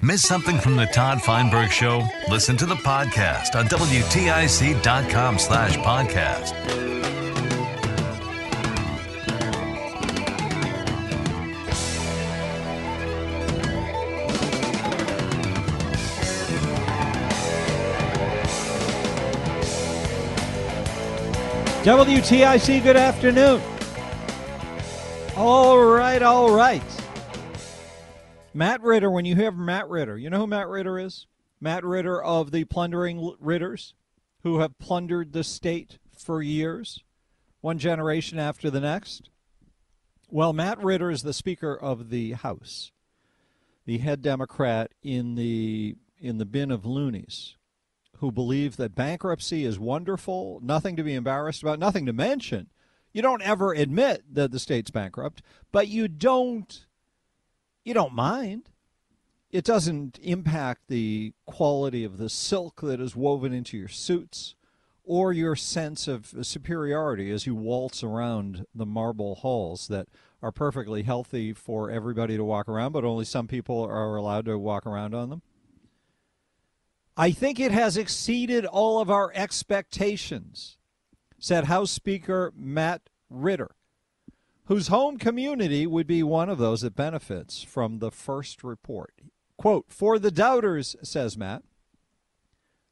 Miss something from the Todd Feinberg Show? Listen to the podcast on WTIC.com slash podcast. WTIC, good afternoon. All right, all right. Matt Ritter, when you hear Matt Ritter, you know who Matt Ritter is? Matt Ritter of the plundering Ritters, who have plundered the state for years, one generation after the next. Well, Matt Ritter is the Speaker of the House, the head Democrat in the in the bin of loonies who believe that bankruptcy is wonderful, nothing to be embarrassed about, nothing to mention. You don't ever admit that the state's bankrupt, but you don't you don't mind. It doesn't impact the quality of the silk that is woven into your suits or your sense of superiority as you waltz around the marble halls that are perfectly healthy for everybody to walk around, but only some people are allowed to walk around on them. I think it has exceeded all of our expectations, said House Speaker Matt Ritter, whose home community would be one of those that benefits from the first report. Quote, for the doubters, says Matt,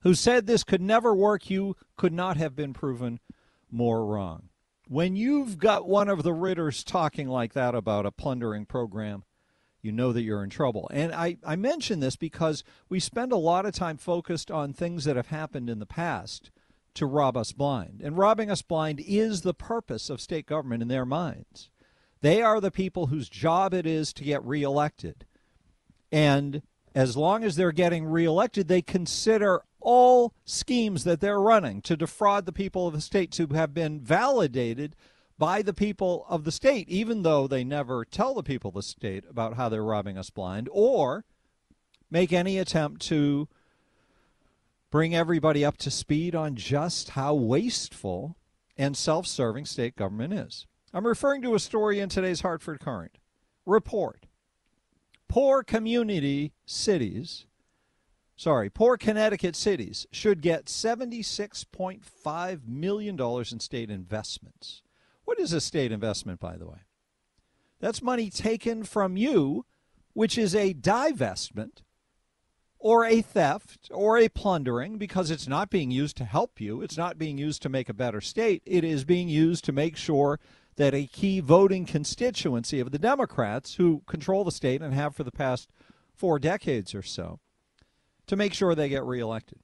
who said this could never work, you could not have been proven more wrong. When you've got one of the Ritters talking like that about a plundering program, you know that you're in trouble. And I, I mention this because we spend a lot of time focused on things that have happened in the past to rob us blind. And robbing us blind is the purpose of state government in their minds. They are the people whose job it is to get reelected. And as long as they're getting reelected, they consider all schemes that they're running to defraud the people of the states who have been validated by the people of the state, even though they never tell the people of the state about how they're robbing us blind or make any attempt to bring everybody up to speed on just how wasteful and self serving state government is. I'm referring to a story in today's Hartford Courant. Report Poor community cities, sorry, poor Connecticut cities should get $76.5 million in state investments. What is a state investment, by the way? That's money taken from you, which is a divestment or a theft or a plundering because it's not being used to help you. It's not being used to make a better state. It is being used to make sure that a key voting constituency of the Democrats, who control the state and have for the past four decades or so, to make sure they get reelected.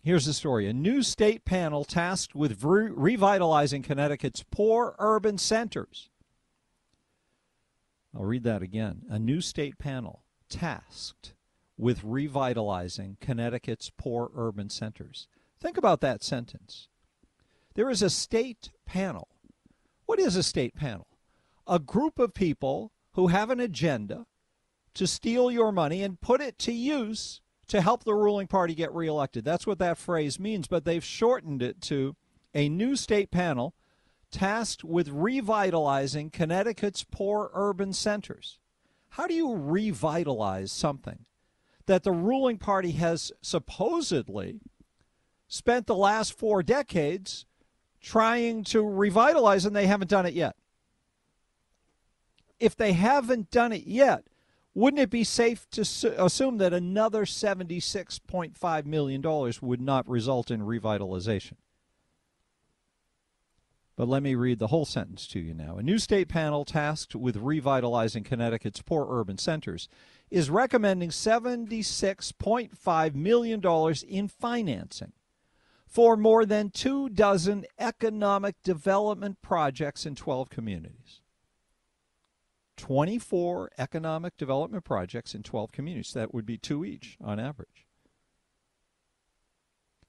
Here's the story. A new state panel tasked with re- revitalizing Connecticut's poor urban centers. I'll read that again. A new state panel tasked with revitalizing Connecticut's poor urban centers. Think about that sentence. There is a state panel. What is a state panel? A group of people who have an agenda to steal your money and put it to use to help the ruling party get reelected. That's what that phrase means, but they've shortened it to a new state panel tasked with revitalizing Connecticut's poor urban centers. How do you revitalize something that the ruling party has supposedly spent the last four decades trying to revitalize and they haven't done it yet? If they haven't done it yet, wouldn't it be safe to su- assume that another $76.5 million would not result in revitalization? But let me read the whole sentence to you now. A new state panel tasked with revitalizing Connecticut's poor urban centers is recommending $76.5 million in financing for more than two dozen economic development projects in 12 communities. 24 economic development projects in 12 communities. That would be two each on average.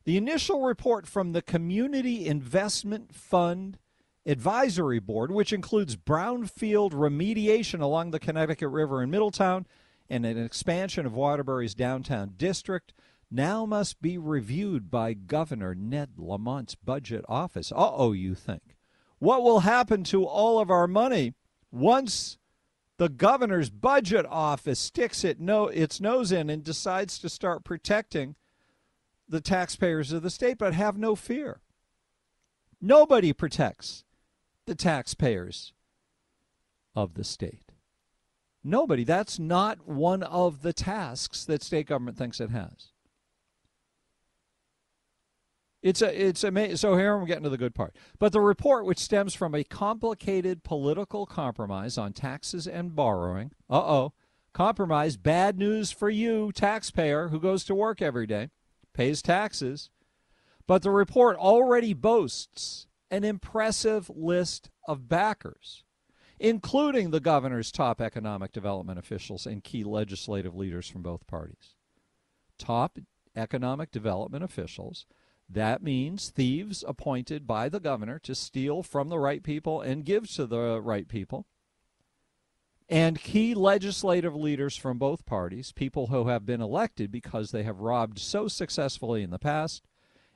The initial report from the Community Investment Fund Advisory Board, which includes brownfield remediation along the Connecticut River in Middletown and an expansion of Waterbury's downtown district, now must be reviewed by Governor Ned Lamont's budget office. Uh oh, you think. What will happen to all of our money once the governor's budget office sticks it no, its nose in and decides to start protecting the taxpayers of the state? But have no fear. Nobody protects the taxpayers of the state. Nobody. That's not one of the tasks that state government thinks it has. It's a it's amazing. So here we're getting to the good part. But the report, which stems from a complicated political compromise on taxes and borrowing, uh oh, compromise, bad news for you, taxpayer who goes to work every day, pays taxes. But the report already boasts an impressive list of backers, including the governor's top economic development officials and key legislative leaders from both parties. Top economic development officials that means thieves appointed by the governor to steal from the right people and give to the right people. And key legislative leaders from both parties, people who have been elected because they have robbed so successfully in the past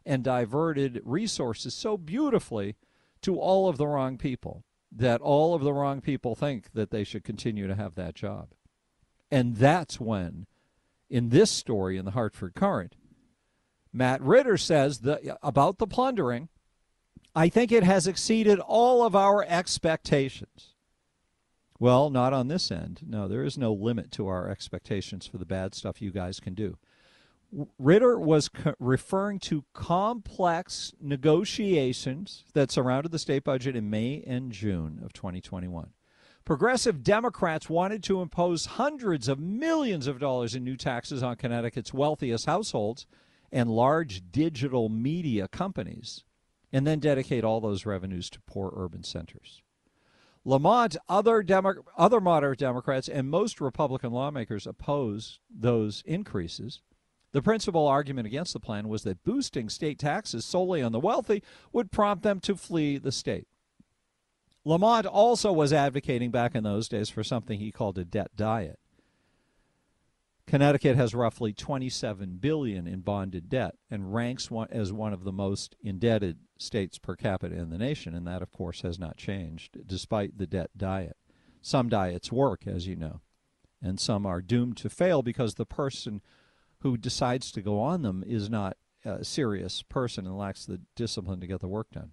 and diverted resources so beautifully to all of the wrong people that all of the wrong people think that they should continue to have that job. And that's when, in this story in the Hartford Courant, Matt Ritter says the, about the plundering, I think it has exceeded all of our expectations. Well, not on this end. No, there is no limit to our expectations for the bad stuff you guys can do. Ritter was co- referring to complex negotiations that surrounded the state budget in May and June of 2021. Progressive Democrats wanted to impose hundreds of millions of dollars in new taxes on Connecticut's wealthiest households and large digital media companies, and then dedicate all those revenues to poor urban centers. Lamont, other, Demo- other moderate Democrats, and most Republican lawmakers oppose those increases. The principal argument against the plan was that boosting state taxes solely on the wealthy would prompt them to flee the state. Lamont also was advocating back in those days for something he called a debt diet. Connecticut has roughly 27 billion in bonded debt and ranks one, as one of the most indebted states per capita in the nation, and that of course has not changed despite the debt diet. Some diets work, as you know, and some are doomed to fail because the person who decides to go on them is not a serious person and lacks the discipline to get the work done.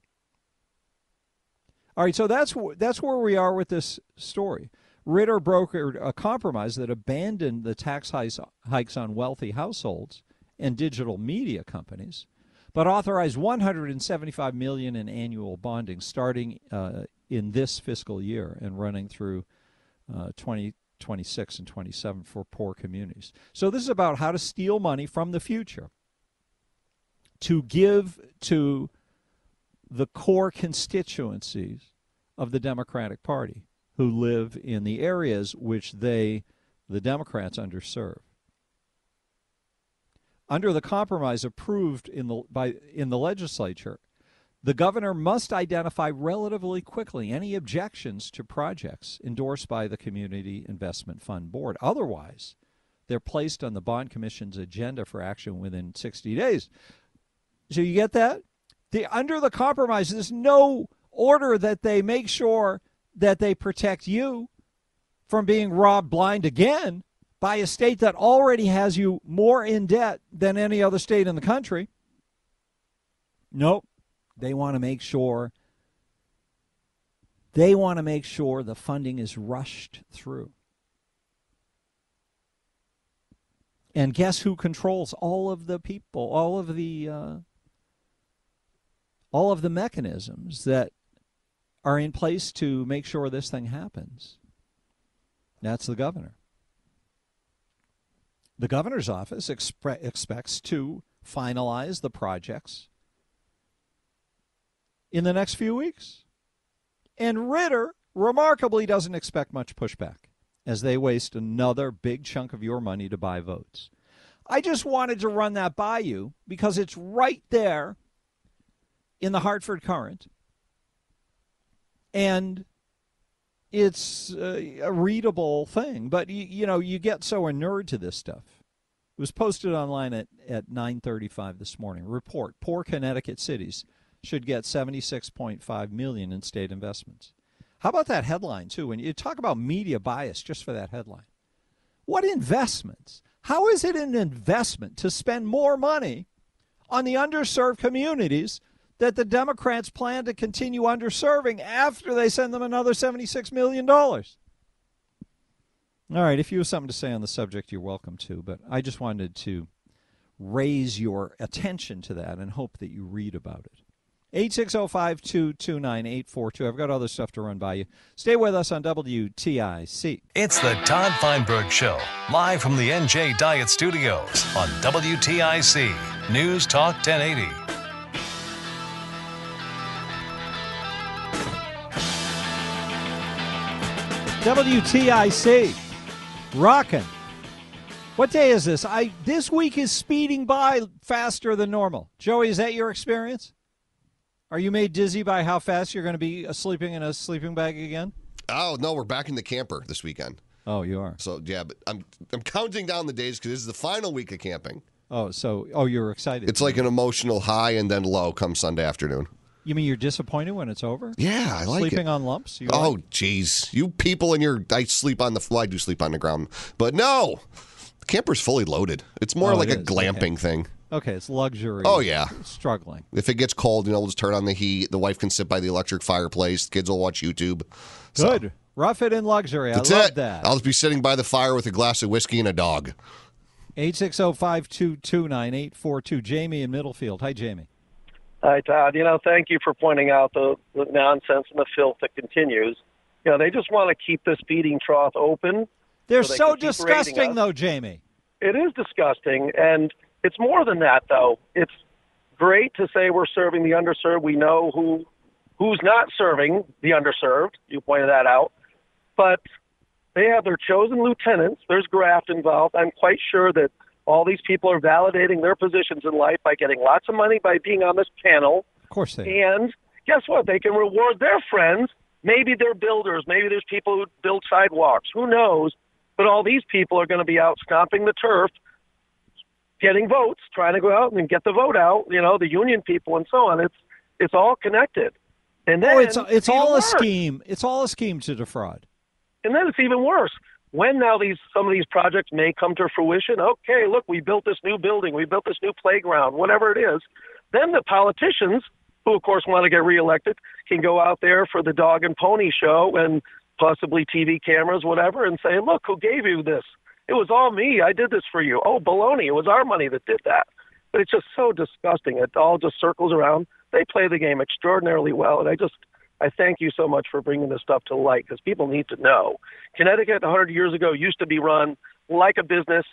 All right, so that's that's where we are with this story. Ritter brokered a compromise that abandoned the tax hikes on wealthy households and digital media companies, but authorized 175 million in annual bonding starting uh, in this fiscal year and running through uh, 2026 and 27 for poor communities. So this is about how to steal money from the future to give to the core constituencies of the Democratic Party who live in the areas which they, the Democrats, underserve. Under the compromise approved in the, by, in the legislature, the governor must identify relatively quickly any objections to projects endorsed by the Community Investment Fund Board. Otherwise, they're placed on the Bond Commission's agenda for action within 60 days. So you get that? The, under the compromise, there's no order that they make sure that they protect you from being robbed blind again by a state that already has you more in debt than any other state in the country. Nope. They want to make sure they want to make sure the funding is rushed through. And guess who controls all of the people, all of the uh, all of the mechanisms that are in place to make sure this thing happens? That's the governor. The governor's office expre- expects to finalize the projects in the next few weeks. And Ritter remarkably doesn't expect much pushback as they waste another big chunk of your money to buy votes. I just wanted to run that by you because it's right there in the Hartford Courant. And it's a readable thing, but you, you know, you get so inured to this stuff. It was posted online at, at 9:35 this morning. Report: Poor Connecticut cities should get 76.5 million in state investments. How about that headline too? When you talk about media bias just for that headline. What investments? How is it an investment to spend more money on the underserved communities that the Democrats plan to continue underserving after they send them another $76 million? All right, if you have something to say on the subject, you're welcome to, but I just wanted to raise your attention to that and hope that you read about it. 860-522-9842. I've got other stuff to run by you. Stay with us on WTIC. It's the Todd Feinberg Show, live from the NJ Diet Studios on WTIC News Talk 1080. WTIC. Rockin'. What day is this? I this week is speeding by faster than normal. Joey, is that your experience? Are you made dizzy by how fast you're going to be uh, sleeping in a sleeping bag again? Oh no, we're back in the camper this weekend. Oh, you are. So yeah, but I'm I'm counting down the days because this is the final week of camping. Oh, so oh, you're excited. It's like an emotional high and then low come Sunday afternoon. You mean you're disappointed when it's over? Yeah, I like sleeping it. on lumps. You oh, like- jeez, you people in your I sleep on the well, I do sleep on the ground, but no, the camper's fully loaded. It's more Oh, like it a glamping Okay. thing. Okay, it's luxury. Oh, yeah. struggling. If it gets cold, you know, we'll just turn on the heat. The wife can sit by the electric fireplace. The kids will watch YouTube. So, Good. Rough it in luxury. That's I love it. that. I'll just be sitting by the fire with a glass of whiskey and a dog. 860-522-9842. Jamie in Middlefield. Hi, Jamie. Hi, Todd. You know, thank you for pointing out the, the nonsense and the filth that continues. You know, they just want to keep this feeding trough open. They're So they so can keep raiding disgusting, though, Jamie. It is disgusting, and it's more than that, though. It's great to say we're serving the underserved. We know who who's not serving the underserved. You pointed that out, but they have their chosen lieutenants. There's graft involved. I'm quite sure that all these people are validating their positions in life by getting lots of money by being on this panel. Of course they. And guess what? They can reward their friends. Maybe they're builders. Maybe there's people who build sidewalks. Who knows? But all these people are going to be out stomping the turf, getting votes, trying to go out and get the vote out. You know, the union people and so on. It's it's all connected. And oh, then Oh, it's it's all a worse. scheme. It's all a scheme to defraud. And then it's even worse. When now these some of these projects may come to fruition, okay, look, we built this new building, we built this new playground, whatever it is, then the politicians, who of course want to get reelected, can go out there for the dog and pony show and possibly TV cameras, whatever, and say, Look, who gave you this? It was all me. I did this for you. Oh, baloney. It was our money that did that. But it's just so disgusting. It all just circles around. They play the game extraordinarily well, and I just I thank you so much for bringing this stuff to light because people need to know. Connecticut 100 years ago used to be run like a business,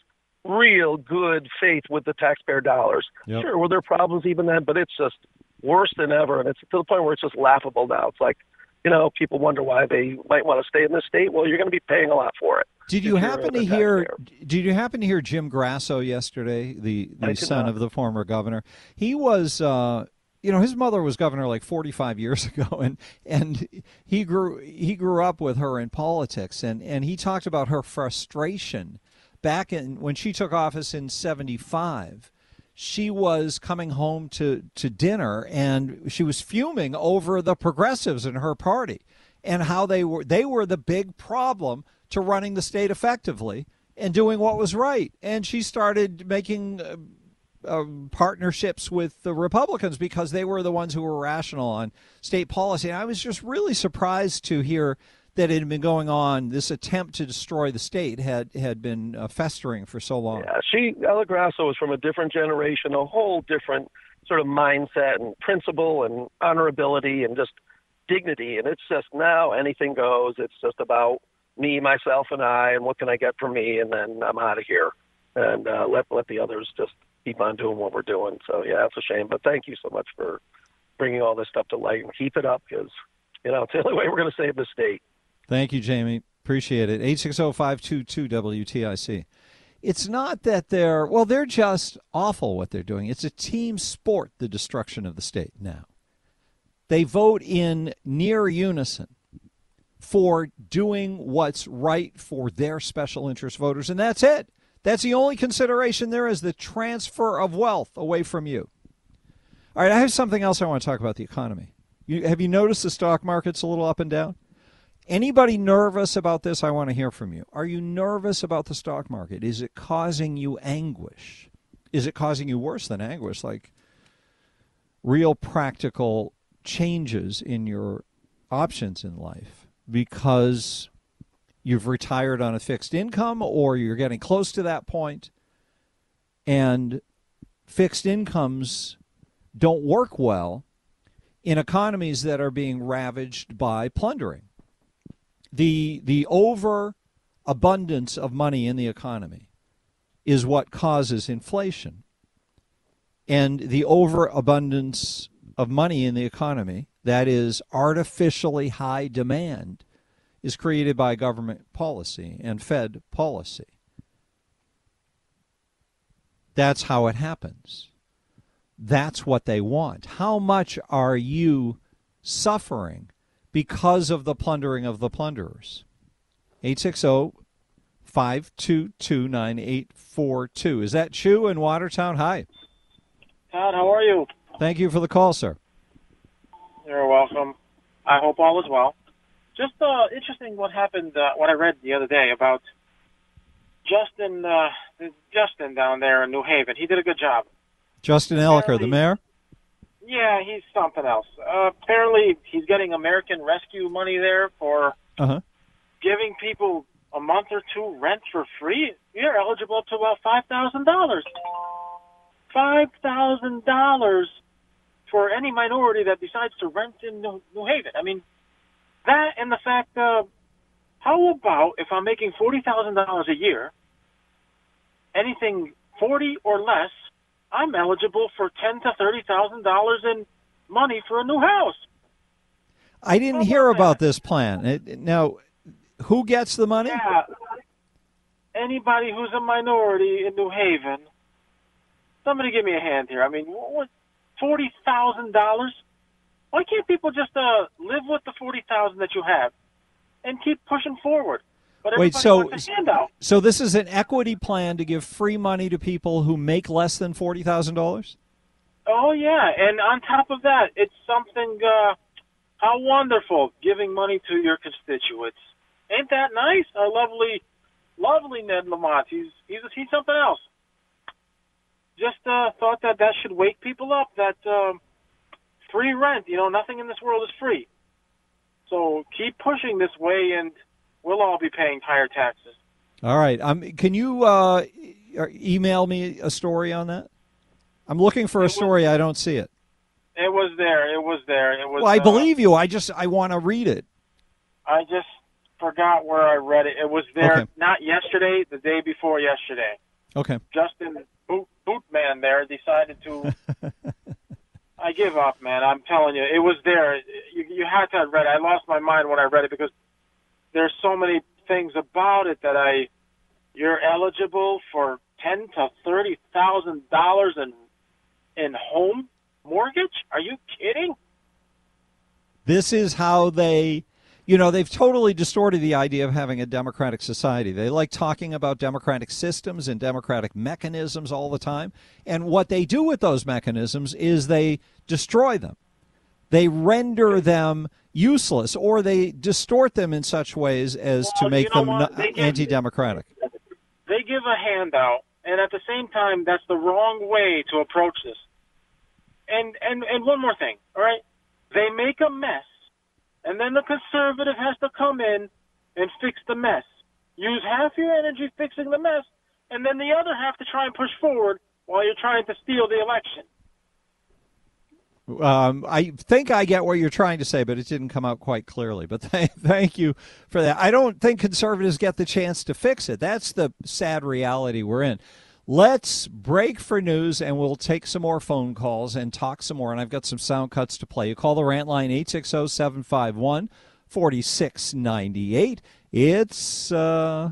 real good faith with the taxpayer dollars. Yep. Sure, were there problems even then, but it's just worse than ever, and it's to the point where it's just laughable now. It's like, you know, people wonder why they might want to stay in this state. Well, you're going to be paying a lot for it. Did you happen to hear? Did you happen to hear Jim Grasso yesterday, the the son not. of the former governor? He was, uh, you know, his mother was governor like 45 years ago, and and he grew he grew up with her in politics, and and he talked about her frustration back in when she took office in 75 she was coming home to, to dinner and she was fuming over the progressives in her party and how they were they were the big problem to running the state effectively and doing what was right and she started making uh, uh, partnerships with the Republicans because they were the ones who were rational on state policy. And I was just really surprised to hear that had been going on. This attempt to destroy the state had had been uh, festering for so long. Yeah, she Ella Grasso was from a different generation, a whole different sort of mindset and principle and honorability and just dignity. And it's just now anything goes. It's just about me, myself, and I, and what can I get from me, and then I'm out of here, and uh, let let the others just keep on doing what we're doing. So yeah, it's a shame. But thank you so much for bringing all this stuff to light and keep it up because you know it's the only way we're going to save the state. Thank you, Jamie. Appreciate it. 860-522-WTIC. It's not that they're well, they're just awful what they're doing. It's a team sport, the destruction of the state now. They vote in near unison for doing what's right for their special interest voters, and that's it. That's the only consideration there is the transfer of wealth away from you. All right, I have something else I want to talk about the economy. You, have you noticed the stock market's a little up and down? Anybody nervous about this? I want to hear from you. Are you nervous about the stock market? Is it causing you anguish? Is it causing you worse than anguish, like real practical changes in your options in life because you've retired on a fixed income or you're getting close to that point and fixed incomes don't work well in economies that are being ravaged by plundering. The the overabundance of money in the economy is what causes inflation. And the overabundance of money in the economy, that is artificially high demand, is created by government policy and Fed policy. That's how it happens. That's what they want. How much are you suffering because of the plundering of the plunderers? 860 522 9842. Is that Chu in Watertown? Hi. Todd, how are you? Thank you for the call, sir. You're welcome. I hope all is well. Just uh, interesting what happened, uh, what I read the other day about Justin, uh, Justin down there in New Haven. He did a good job. Justin Elicker, the mayor? Yeah, he's something else. Uh, apparently, he's getting American Rescue money there for uh-huh. giving people a month or two rent for free. You're eligible up to about five thousand dollars. Five thousand dollars for any minority that decides to rent in New, New Haven. I mean, that and the fact, uh, how about if I'm making forty thousand dollars a year, anything forty or less, I'm eligible for ten to thirty thousand dollars in money for a new house. I didn't hear about this plan. It, now, who gets the money? Yeah, anybody who's a minority in New Haven. Somebody give me a hand here. I mean, what forty thousand dollars? Why can't people just uh, live with the forty thousand that you have and keep pushing forward? But Wait, so so this is an equity plan to give free money to people who make less than forty thousand dollars? Oh yeah, and on top of that, it's something. Uh, how wonderful giving money to your constituents. Ain't that nice? Our lovely, lovely Ned Lamont. He's he's he's something else. Just uh, thought that that should wake people up. That. Um, free rent. You know, nothing in this world is free. So keep pushing this way, and we'll all be paying higher taxes. All right. Um, can you uh, email me a story on that? I'm looking for a was, story. I don't see it. It was there. It was there. It was. Well, I uh, believe you. I just I want to read it. I just forgot where I read it. It was there okay. not yesterday, the day before yesterday. Okay. Justin Boot Bootman there decided to I give up, man. I'm telling you, it was there. You, you had to have read it. I lost my mind when I read it because there's so many things about it that I. You're eligible for ten to thirty thousand dollars in in home mortgage. Are you kidding? This is how they you know, they've totally distorted the idea of having a democratic society. They like talking about democratic systems and democratic mechanisms all the time. And what they do with those mechanisms is they destroy them. They render them useless or they distort them in such ways as well, to make you know them anti democratic. They give a handout, and at the same time, that's the wrong way to approach this. And, and, and one more thing, all right? They make a mess and then the conservative has to come in and fix the mess. Use half your energy fixing the mess, and then the other half to try and push forward while you're trying to steal the election. Um, I think I get what you're trying to say, but it didn't come out quite clearly. But th- thank you for that. I don't think conservatives get the chance to fix it. That's the sad reality we're in. Let's break for news and we'll take some more phone calls and talk some more. And I've got some sound cuts to play. You call the rant line 860 751 4698. It's. Uh,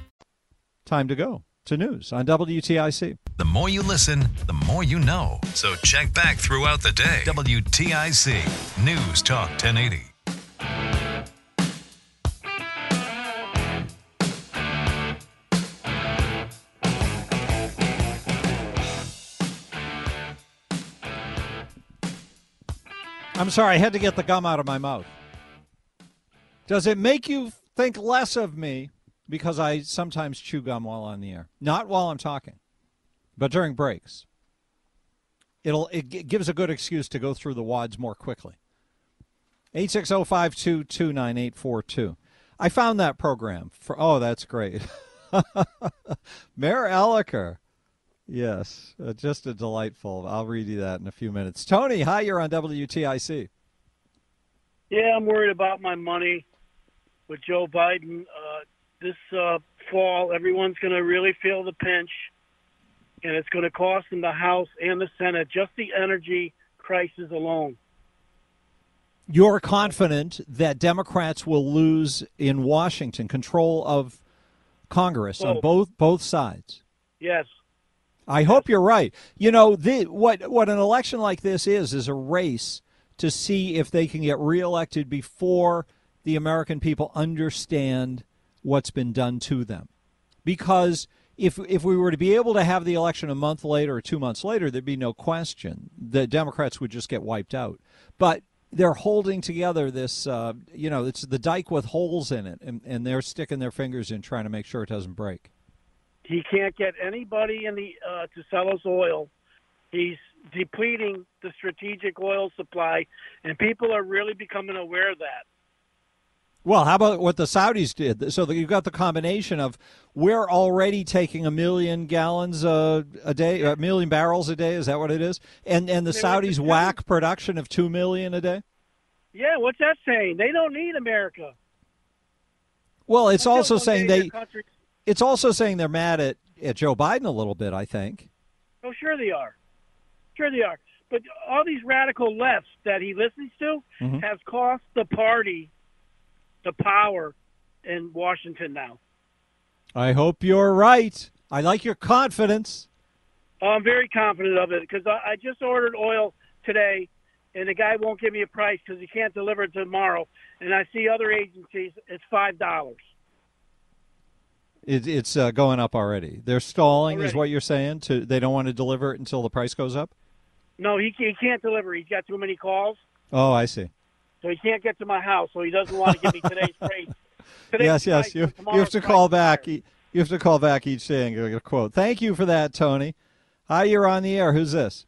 Time to go to news on WTIC. The more you listen, the more you know. So check back throughout the day. WTIC News Talk 1080. I'm sorry, I had to get the gum out of my mouth. Does it make you think less of me because I sometimes chew gum while on the air? Not while I'm talking, but during breaks. It'll it gi- gives a good excuse to go through the wads more quickly. 860-522-9842. I found that program for Oh, that's great. Mayor Elicker. Yes, uh, just a delightful. I'll read you that in a few minutes. Tony, hi, you're on WTIC. Yeah, I'm worried about my money with Joe Biden. Uh, this uh, fall, everyone's going to really feel the pinch, and it's going to cost them the House and the Senate, just the energy crisis alone. You're confident that Democrats will lose in Washington control of Congress on Both. both both sides. Yes. I hope you're right. You know, the, what what an election like this is is a race to see if they can get reelected before the American people understand what's been done to them. Because if if we were to be able to have the election a month later or 2 months later, there'd be no question the Democrats would just get wiped out. But they're holding together this, uh, you know, it's the dike with holes in it, and, and they're sticking their fingers in trying to make sure it doesn't break. He can't get anybody in the uh, to sell us oil. He's depleting the strategic oil supply, and people are really becoming aware of that. Well, how about what the Saudis did? So you've got the combination of we're already taking a million gallons a, a day, a million barrels a day. Is that what it is? And and the They Saudis whack production of two million a day. Yeah, what's that saying? They don't need America. Well, it's Until also saying they. Country... It's also saying they're mad at, at Joe Biden a little bit. I think. Oh, sure they are. Sure they are. But all these radical lefts that he listens to Mhm. has cost the party the power in Washington now. I hope you're right. I like your confidence. Oh, I'm very confident of it because I, I just ordered oil today, and the guy won't give me a price because he can't deliver it tomorrow. And I see other agencies, it's five dollars. It, it's uh, going up already. They're stalling, is what you're saying. To they don't want to deliver it until the price goes up. No, he, he can't deliver. He's got too many calls, Oh, I see. So he can't get to my house. So he doesn't want to give me today's rate. Today's yes, yes. You, you have to call back. You have to call back each day and get a quote. Thank you for that, Tony. Hi, you're on the air. Who's this?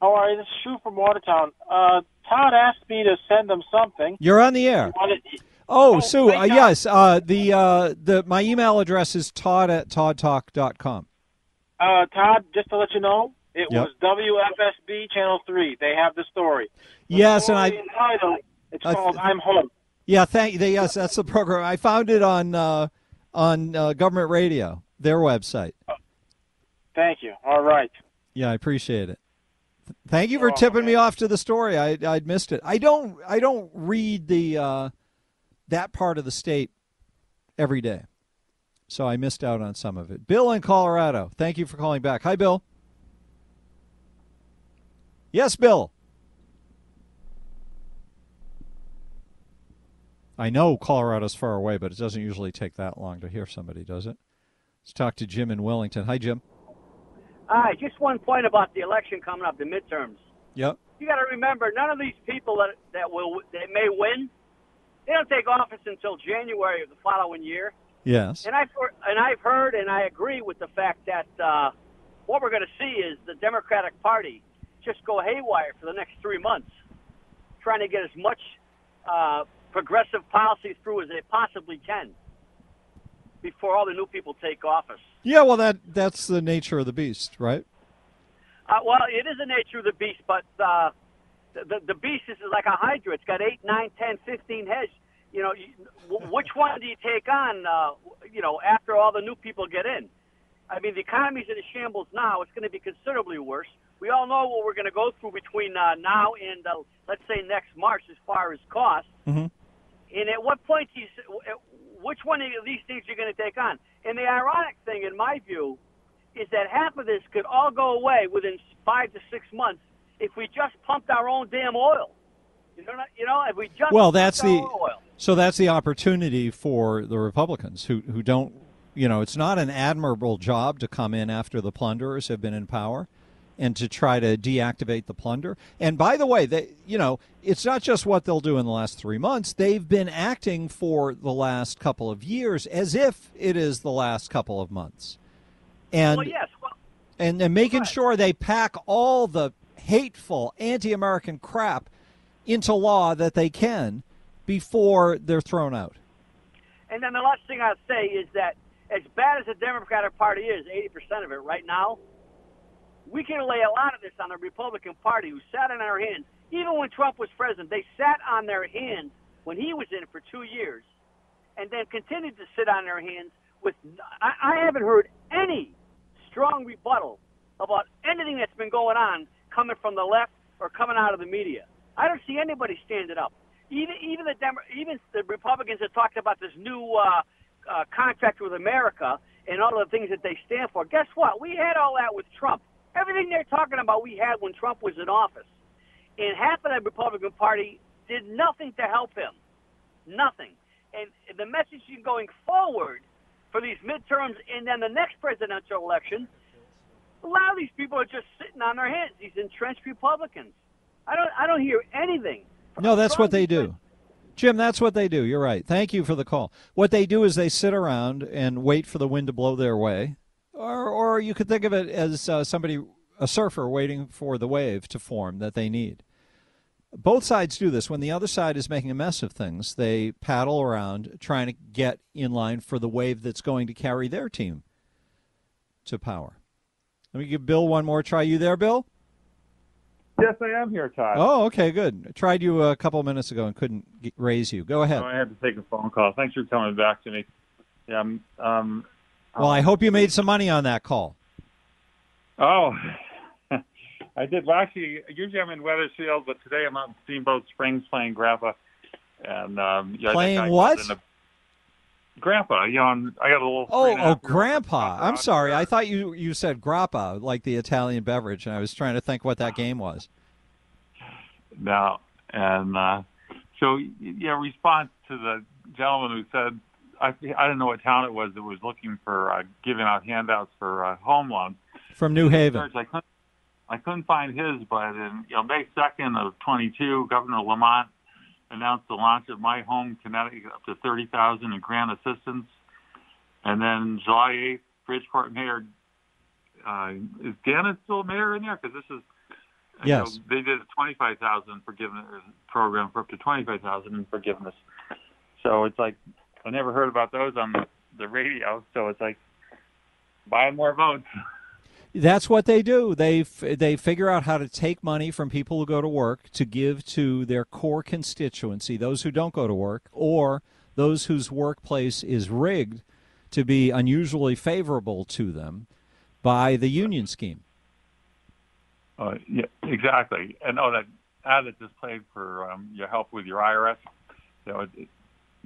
How are you? This is Shu from Watertown. Uh, Todd asked me to send him something. You're on the air. He wanted- Oh, Sue. Uh, yes. Uh, the uh, the my email address is todd at toddtalk.com. Uh, Todd, just to let you know, it Yep. was WFSB Channel 3. They have the story. The Yes, and I- story entitled, it's I called I'm Home. Yeah, thank you. yes, that's the program. I found it on uh, on uh, government radio, their website. Thank you. All right. Yeah, I appreciate it. Thank you for tipping me off to the story. I I'd missed it. I don't I don't read the uh, that part of the state every day, so I missed out on some of it. Bill in Colorado. Thank you for calling back. Hi, Bill. Yes, Bill. I know Colorado's far away, but it doesn't usually take that long to hear somebody, does it? Let's talk to Jim in Wellington. Hi, Jim. Hi, just one point about the election coming up, the midterms. Yep. You got to remember, none of these people that that will that may win, they don't take office until January of the following year. Yes. And I've heard, and I've heard, and I agree with the fact that uh, what we're going to see is the Democratic Party just go haywire for the next three months, trying to get as much uh, progressive policy through as they possibly can before all the new people take office. Yeah, well, that that's the nature of the beast, right? Uh, well, it is the nature of the beast, but uh, the, the the beast is like a hydra. It's got eight, nine, ten, fifteen heads. You know, you, w- which one do you take on? Uh, you know, after all the new people get in. I mean, the economy's in a shambles now. It's going to be considerably worse. We all know what we're going to go through between uh, now and uh, let's say next March as far as costs. Mm-hmm. And at what point do you, which one of these things you're going to take on? And the ironic thing, in my view, is that half of this could all go away within five to six months if we just pumped our own damn oil. You know, you know, if we just Well, pumped that's our the oil. so that's the opportunity for the Republicans who who don't, you know, it's not an admirable job to come in after the plunderers have been in power and to try to deactivate the plunder. And by the way, they you know, it's not just what they'll do in the last 3 months. They've been acting for the last couple of years as if it is the last couple of months. And well, yes. Well, and, and making sure they pack all the hateful anti-American crap into law that they can before they're thrown out. And then the last thing I'd say is that as bad as the Democratic Party is, 80% of it right now, we can lay a lot of this on the Republican Party who sat on their hands. Even when Trump was president, they sat on their hands when he was in for two years and then continued to sit on their hands with, I, I haven't heard any strong rebuttal about anything that's been going on coming from the left or coming out of the media. I don't see anybody standing up. Even even the Demo- even the Republicans that talked about this new uh, uh, contract with America and all the things that they stand for. Guess what? We had all that with Trump. Everything they're talking about, we had when Trump was in office. And half of the Republican Party did nothing to help him. Nothing. And the messaging going forward for these midterms and then the next presidential election, a lot of these people are just sitting on their hands. These entrenched Republicans. I don't. I don't hear anything. No, that's what they do. Jim, that's what they do. You're right. Thank you for the call. What they do is they sit around and wait for the wind to blow their way. Or, or you could think of it as uh, somebody, a surfer, waiting for the wave to form that they need. Both sides do this. When the other side is making a mess of things, they paddle around trying to get in line for the wave that's going to carry their team to power. Let me give Bill one more try. You there, Bill? Yes, I am here, Todd. Oh, okay, good. I tried you a couple of minutes ago and couldn't get, raise you. Go ahead. Oh, I had to take a phone call. Thanks for coming back to me. Yeah, um, um, Well, I hope you made some money on that call. oh, I did. Well, actually, usually I'm in Wethersfield, but today I'm out in Steamboat Springs playing Grandpa. And um, yeah, Playing what? a- Grandpa, you know, I'm- I got a little. Oh, oh, Grandpa. I'm sorry. I thought you you said grappa, like the Italian beverage, and I was trying to think what that game was. now, and uh, so yeah, response to the gentleman who said, I I don't know what town it was that was looking for uh, giving out handouts for uh, home loans. From New Haven. I couldn't, I couldn't find his, but in you know May 2nd of 22, Governor Lamont announced the launch of My Home Connecticut up to 30,000 in grant assistance, and then July 8th, Bridgeport Mayor uh, is Ganim still mayor in there? Because this is Yes. know, they did a 25,000 forgiveness program for up to 25,000 in forgiveness. So it's like I never heard about those on the, the radio. So it's like buying more votes. That's what they do. They they figure out how to take money from people who go to work to give to their core constituency, those who don't go to work, or those whose workplace is rigged to be unusually favorable to them by the union scheme. Uh, yeah, exactly. And oh, that ad that just played for um, your help with your IRS. You know, it, it,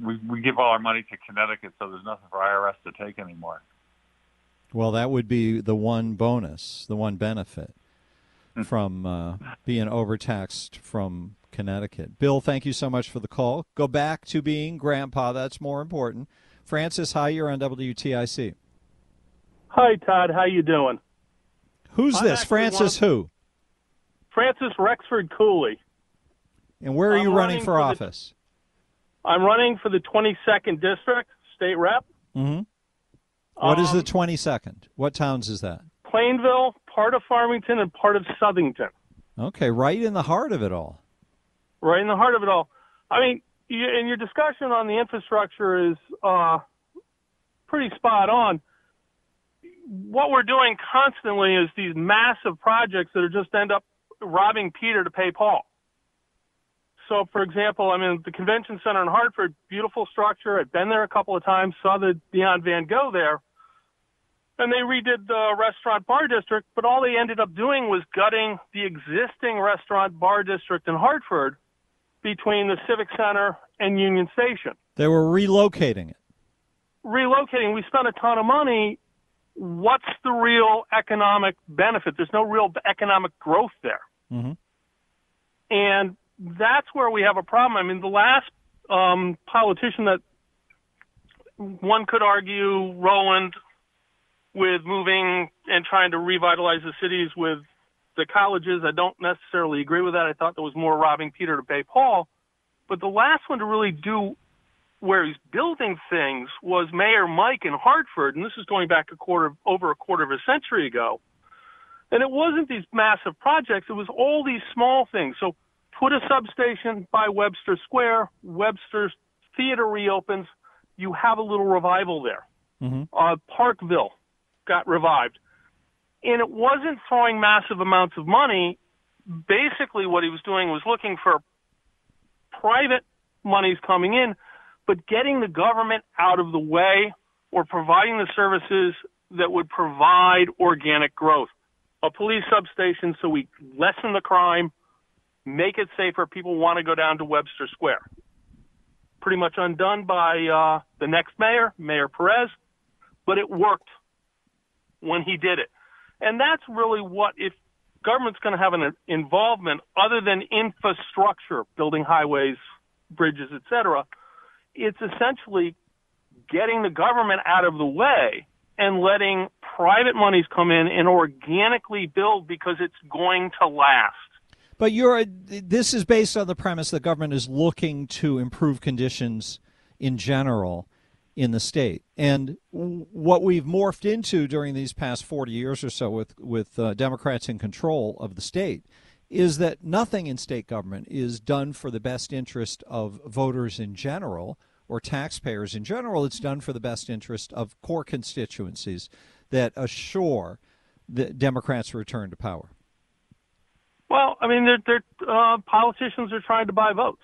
we we give all our money to Connecticut, so there's nothing for IRS to take anymore. Well, that would be the one bonus, the one benefit from uh, being overtaxed from Connecticut. Bill, thank you so much for the call. Go back to being grandpa. That's more important. Francis, hi. You're on WTIC. Hi, Todd. How you doing? Who's I'm this? Francis one who? Francis Rexford Cooley. And where are I'm you running running for for the- office? I'm running for the 22nd district, state rep. hmm What is Um, the 22nd? What towns is that? Plainville, part of Farmington, and part of Southington. Okay, right in the heart of it all. right in the heart of it all. I mean, you, and your discussion on the infrastructure is uh, pretty spot on. What we're doing constantly is these massive projects that are just end up robbing Peter to pay Paul. So, for example, I mean, the convention center in Hartford, beautiful structure. I've been there a couple of times, saw the Beyond Van Gogh there. And they redid the restaurant bar district, but all they ended up doing was gutting the existing restaurant bar district in Hartford between the Civic Center and Union Station. They were relocating it. Relocating, we spent a ton of money. What's the real economic benefit? There's no real economic growth there. hmm And that's where we have a problem. I mean, the last um, politician that one could argue, Rowland, with moving and trying to revitalize the cities with the colleges, I don't necessarily agree with that. I thought there was more robbing Peter to pay Paul. But the last one to really do where he's building things was Mayor Mike in Hartford, and this is going back a quarter, over a quarter of a century ago. And it wasn't these massive projects; it was all these small things. So, put a substation by Webster Square. Webster's Theater reopens. You have a little revival there. hmm Uh, Parkville got revived, and it wasn't throwing massive amounts of money. Basically, what he was doing was looking for private monies coming in, but getting the government out of the way or providing the services that would provide organic growth. A police substation so we lessen the crime, make it safer. People want to go down to Webster Square. Pretty much undone by uh, the next mayor, Mayor Perez, but it worked when he did it. And that's really what, if government's going to have an involvement other than infrastructure, building highways, bridges, etc., it's essentially getting the government out of the way and letting private monies come in and organically build because it's going to last. But you're this is based on the premise that government is looking to improve conditions in general in the state. And what we've morphed into during these past 40 years or so with with uh, Democrats in control of the state is that nothing in state government is done for the best interest of voters in general or taxpayers in general. It's done for the best interest of core constituencies that assure the Democrats' return to power. Well, I mean, they're, they're, uh, politicians are trying to buy votes.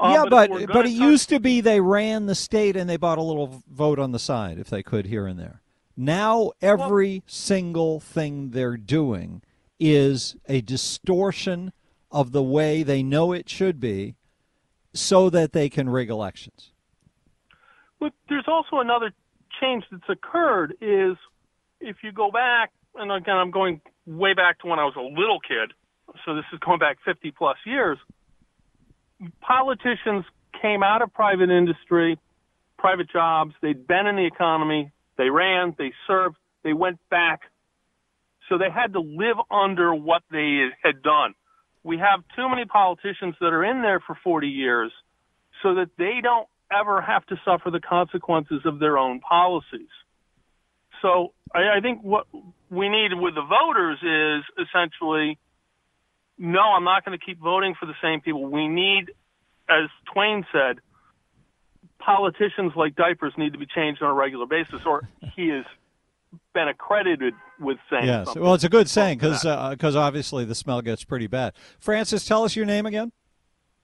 Uh, yeah, if but but, it talk- used to be they ran the state and they bought a little vote on the side if they could here and there. Now every single thing they're doing is a distortion of the way they know it should be so that they can rig elections. But there's also another change that's occurred is if you go back, and again, I'm going way back to when I was a little kid, so this is going back 50 plus years. Politicians came out of private industry, private jobs. They'd been in the economy. They ran, they served, they went back So they had to live under what they had done. We have too many politicians that are in there for 40 years so that they don't ever have to suffer the consequences of their own policies. So I, I think what we need with the voters is essentially, no, I'm not going to keep voting for the same people. We need, as Twain said, politicians like diapers need to be changed on a regular basis, or he has been accredited with saying Yes. something. Well, it's a good saying because because uh, obviously the smell gets pretty bad. Francis, tell us your name again.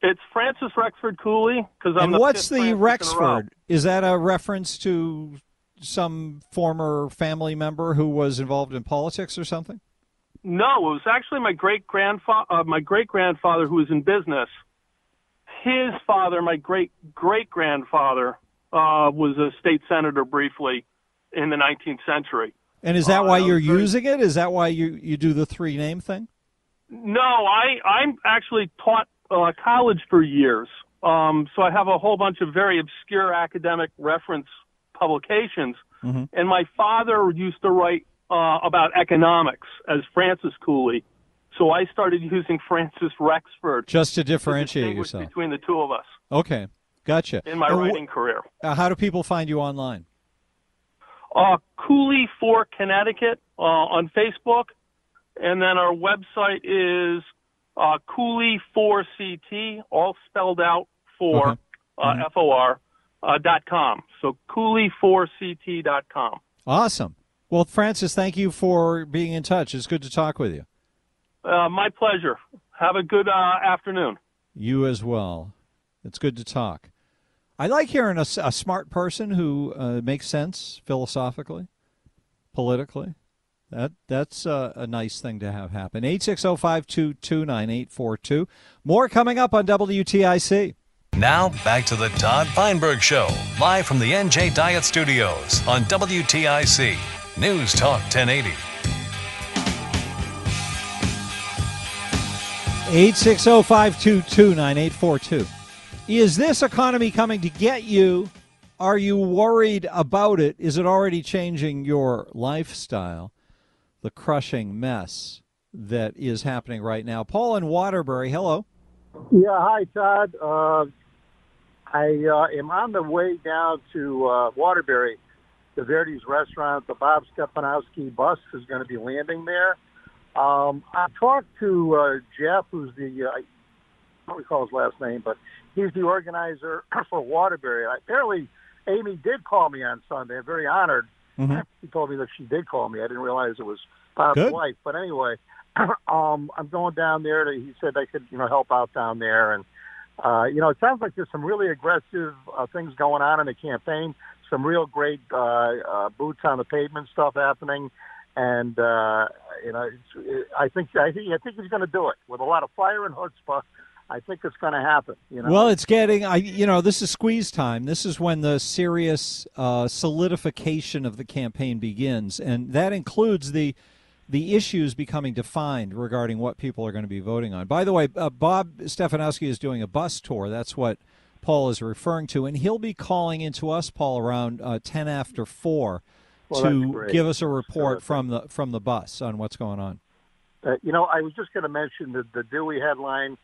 It's Francis Rexford Cooley because I'm and the what's the Francis in a row. Rexford? Is that a reference to some former family member who was involved in politics or something? No, it was actually my great grandfather, uh, my great grandfather who was in business. His father, my great great grandfather, uh, was a state senator briefly in the 19th century. And is that Uh, why you're very- using it? Is that why you, you do the three name thing? No, I I'm actually taught uh, college for years, um, so I have a whole bunch of very obscure academic reference publications. Mm-hmm. And my father used to write uh, about economics as Francis Cooley, so I started using Francis Rexford Just to differentiate distinguish yourself. between the two of us Okay, gotcha. in my And wh- writing career. uh, how do people find you online? Uh, Cooley for Connecticut uh, on Facebook, and then our website is uh, Cooley for CT, all spelled out for Okay. uh, F O R uh, dot com. So Cooley for CT dot com. Awesome. Well, Francis, thank you for being in touch. It's good to talk with you. Uh, my pleasure. Have a good uh, afternoon. You as well. It's good to talk. I like hearing a smart person who uh, makes sense philosophically, politically. That that's uh, a nice thing to have happen. Eight six zero five two two nine eight four two. More coming up on WTIC. Now, back to the Todd Feinberg Show, live from the NJ Diet Studios on WTIC. News Talk 1080. Eight six zero five two two nine eight four two. Is this economy coming to get you? Are you worried about it? Is it already changing your lifestyle? The crushing mess that is happening right now. Paul in Waterbury, hello. Yeah, hi, Todd. Uh, I uh, am on the way down to uh, Waterbury, the Verdi's restaurant. The Bob Stefanowski bus is going to be landing there. Um, I talked to uh, Jeff, who's the, uh, I don't recall his last name, but he's the organizer for Waterbury. Apparently, Amy did call me on Sunday. I'm very honored. He told me that she did call me. I didn't realize it was Bob's Good. wife. But anyway, um, I'm going down there. To, he said I could, you know, help out down there, and uh, you know, it sounds like there's some really aggressive uh, things going on in the campaign. Some real great uh, uh, boots on the pavement stuff happening, and uh, you know, it, I think I think I think he's going to do it with a lot of fire and chutzpah. I think it's going to happen. You know. Well, it's getting, I you know, this is squeeze time. This is when the serious uh, solidification of the campaign begins, and that includes the the issues becoming defined regarding what people are going to be voting on. By the way, uh, Bob Stefanowski is doing a bus tour. That's what Paul is referring to, and he'll be calling into us, Paul, around uh, ten after four Well, to give us a report from the from the bus on what's going on. Uh, you know, I was just going to mention the, the Dewey headline.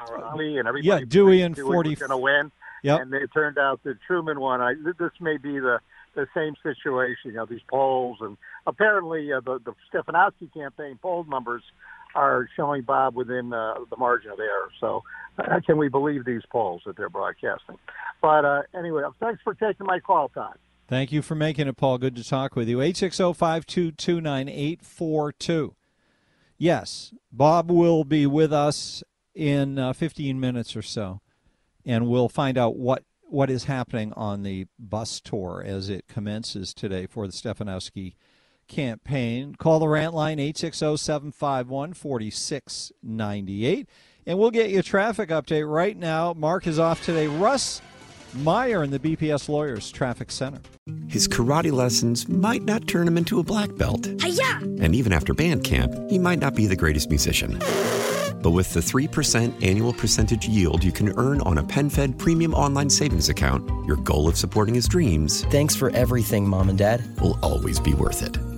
And everybody Yeah, Dewey and Dewey 40 was going to win. Yep. And it turned out that Truman won. I, this may be the the same situation. You know, these polls and apparently uh, the the Stefanowski campaign poll numbers are showing Bob within uh, the margin of error. So, uh, can we believe these polls that they're broadcasting? But uh, anyway, thanks for taking my call, Todd. Thank you for making it, Paul. Good to talk with you. 860 522 9842. Yes, Bob will be with us in uh, 15 minutes or so, and we'll find out what, what is happening on the bus tour as it commences today for the Stefanowski campaign. Call the rant line 860 751 4698, and we'll get you a traffic update right now. Mark is off today. Russ Meyer in the BPS Lawyers Traffic Center. His karate lessons might not turn him into a black belt. Hiya! And even after band camp, he might not be the greatest musician. But with the 3% annual percentage yield you can earn on a PenFed premium online savings account, your goal of supporting his dreams Thanks for everything, Mom and Dad. will always be worth it.